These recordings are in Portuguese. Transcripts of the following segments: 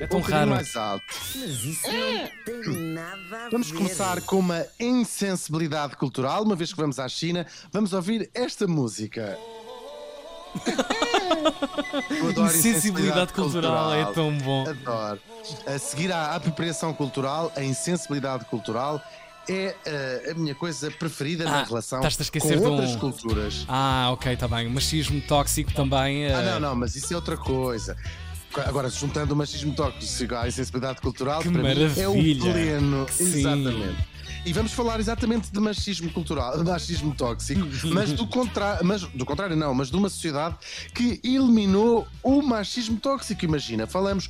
É tão um raro. mais alto. Mas isso não tem nada a Vamos ver. começar com uma insensibilidade cultural. Uma vez que vamos à China, vamos ouvir esta música. Eu adoro Insensibilidade cultural, é tão bom. Adoro. A seguir à apropriação cultural, a insensibilidade cultural é eh, a minha coisa preferida na Ah, relação estás-te a esquecer com de um- outras culturas. Ah, ok, está bem. O machismo tóxico também. Ah, eh, não, não, mas isso é outra coisa. Agora, juntando o machismo tóxico à insensibilidade cultural, Que para mim é o maravilha. pleno. Sim. Exatamente. E vamos falar exatamente de machismo cultural, de machismo tóxico, mas do, contra... mas do contrário, não, mas de uma sociedade que eliminou o machismo tóxico. Imagina, falamos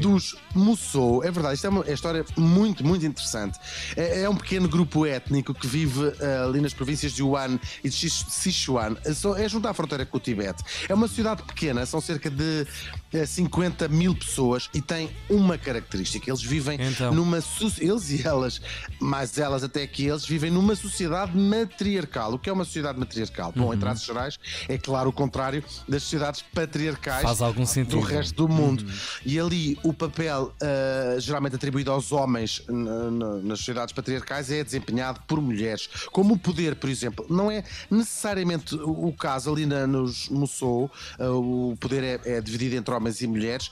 dos Mussou. É verdade, isto é uma é história muito, muito interessante. É, é um pequeno grupo étnico que vive eh, ali nas províncias de Yuan e de Sichuan. É É junto à fronteira com o Tibete. É uma cidade pequena, são cerca de eh, 50 mil pessoas e tem uma característica. Eles vivem Então. numa. Eles e elas, mais elas até que eles, vivem numa sociedade matriarcal. O que é uma sociedade matriarcal? Uhum. Bom, em traços gerais, é claro o contrário das sociedades patriarcais Faz algum sentido. do resto do mundo. E ali o papel ah, geralmente atribuído aos homens na- na- nas sociedades patriarcais é desempenhado por mulheres. Como o poder, por exemplo, não é necessariamente o caso ali na, nos Mussou, ah, o poder é, é dividido entre homens e mulheres,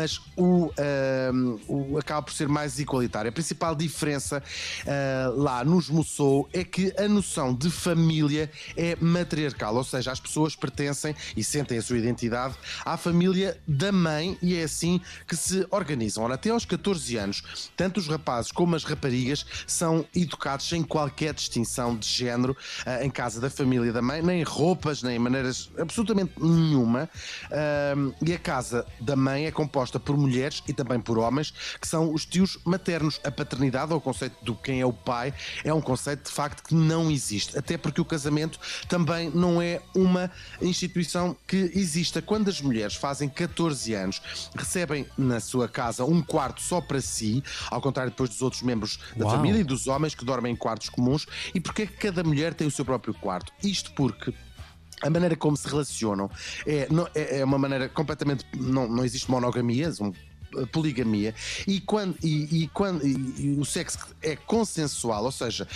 mas o, ah, o- acaba por ser mais igualitário. A principal diferença ah, lá nos Mussou é que a noção de família é matriarcal, ou seja, as pessoas pertencem e sentem a sua identidade à família da mãe e é assim que se organizam. Ora, até aos 14 anos, tanto os rapazes como as raparigas são educados sem qualquer distinção de género ah, em casa da família da mãe, nem roupas, nem maneiras absolutamente nenhuma. Ahm, e a casa da mãe é composta por mulheres e também por homens, que são os tios maternos. A paternidade, ou o conceito do quem é o pai, é um conceito de facto que não existe. Até porque o casamento também não é uma instituição que exista. Quando as mulheres fazem 14 anos, recebem na sua casa um quarto só para si, ao contrário depois dos outros membros da Uau. família e dos homens que dormem em quartos comuns. E porque é que cada mulher tem o seu próprio quarto? Isto porque a maneira como se relacionam é, não- é- é uma maneira completamente. Não, não existe monogamia, são, eh, poligamia, e, quando, e, e quando, e- o sexo é consensual, ou seja.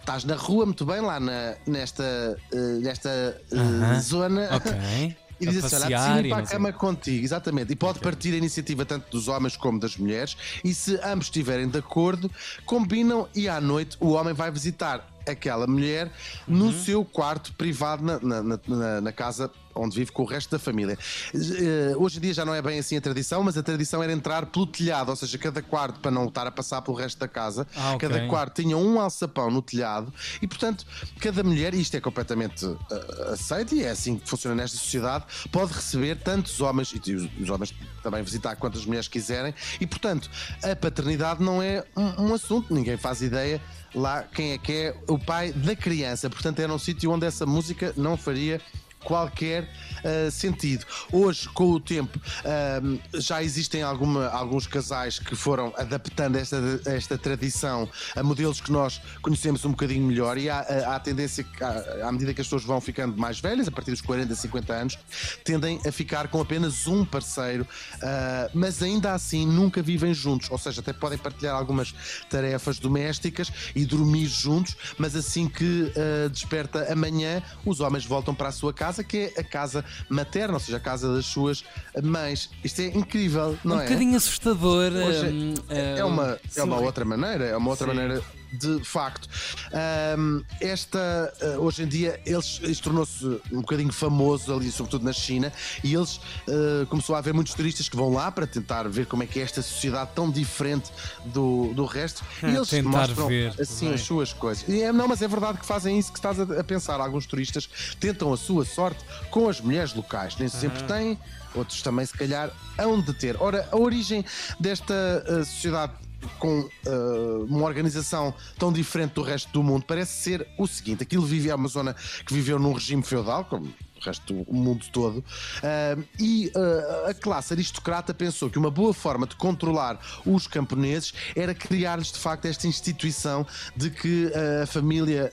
Estás na rua muito bem lá na, nesta, eh, nesta eh, Aham. zona e diz assim: olha, e ir para a sei. cama contigo, exatamente. E pode partir a iniciativa tanto dos homens como das mulheres. E se ambos estiverem de acordo, combinam e à noite o homem vai visitar aquela mulher no Uhum. seu quarto privado na, na- na- na- casa onde vive com o resto da família. Eh, hoje em dia já não é bem assim a tradição, mas a tradição era entrar pelo telhado, ou seja, cada quarto, para não estar a passar pelo resto da casa, Ah, ok. cada quarto tinha um alçapão no telhado e, portanto, cada mulher, isto é completamente eh, aceito e é assim que funciona nesta sociedade, pode receber tantos homens, e os, os homens também visitar quantas mulheres quiserem, e, portanto, a paternidade não é um, um assunto, ninguém faz ideia lá quem é que é o pai da criança, portanto, era um sítio onde essa música não faria qualquer ah, sentido. Hoje, com o tempo, ah, já existem alguma- alguns casais que foram adaptando esta, esta tradição a modelos que nós conhecemos um bocadinho melhor e há, há a tendência que, à, à medida que as pessoas vão ficando mais velhas, a partir dos 40, 50 anos, tendem a ficar com apenas um parceiro, ah, mas ainda assim nunca vivem juntos, ou seja, até podem partilhar algumas tarefas domésticas e dormir juntos, mas assim que ah, desperta amanhã, os homens voltam para a sua casa, que é a casa materna, ou seja, a casa das suas mães. Isto é incrível, não um é? bocadinho assustador. Hoje hum, é uma, é uma outra maneira, é uma outra Sim. maneira de facto. Ahm, esta, ah, hoje em dia, eles, isto tornou-se um bocadinho famoso ali, sobretudo na China, e eles ah, começou a haver muitos turistas que vão lá para tentar ver como é que é esta sociedade tão diferente do, do resto. E Ah, eles mostram ver, assim bem. as suas coisas. E é, não, mas é verdade que fazem isso que estás a, a pensar. Alguns turistas tentam a sua sorte com as mulheres locais, nem sempre têm. Outros também, se calhar, hão de ter. Ora, a origem desta ah, sociedade com ah, uma organização tão diferente do resto do mundo parece ser o seguinte: aquilo vive, é uma zona que viveu num regime feudal, como resto do mundo todo. Uh, e uh, a classe aristocrata pensou que uma boa forma de controlar os camponeses era criar-lhes de facto esta instituição de que a família,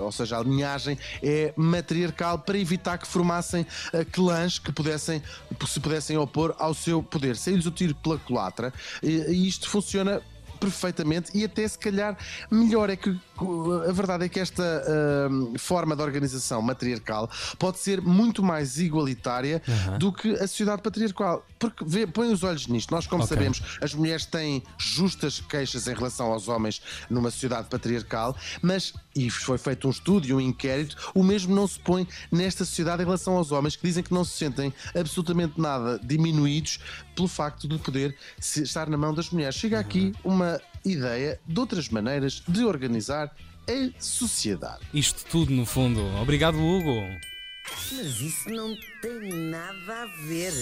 ou seja, a linhagem, é matriarcal para evitar que formassem clãs que pudessem, se pudessem opor ao seu poder. Saiu-lhes o tiro pela culatra e, e isto funciona perfeitamente e até se calhar melhor. É que a verdade é que esta uh, forma de organização matriarcal pode ser muito mais igualitária uhum. do que a sociedade patriarcal. Porque vê, põe os olhos nisto. Nós, como okay. sabemos, as mulheres têm justas queixas em relação aos homens numa sociedade patriarcal, mas, e foi feito um estudo e um inquérito, o mesmo não se põe nesta sociedade em relação aos homens que dizem que não se sentem absolutamente nada diminuídos pelo facto de poder estar na mão das mulheres. Chega aqui uma ideia de outras maneiras de organizar a sociedade. Isto tudo, no fundo. Obrigado, Hugo. Mas isso não tem nada a ver.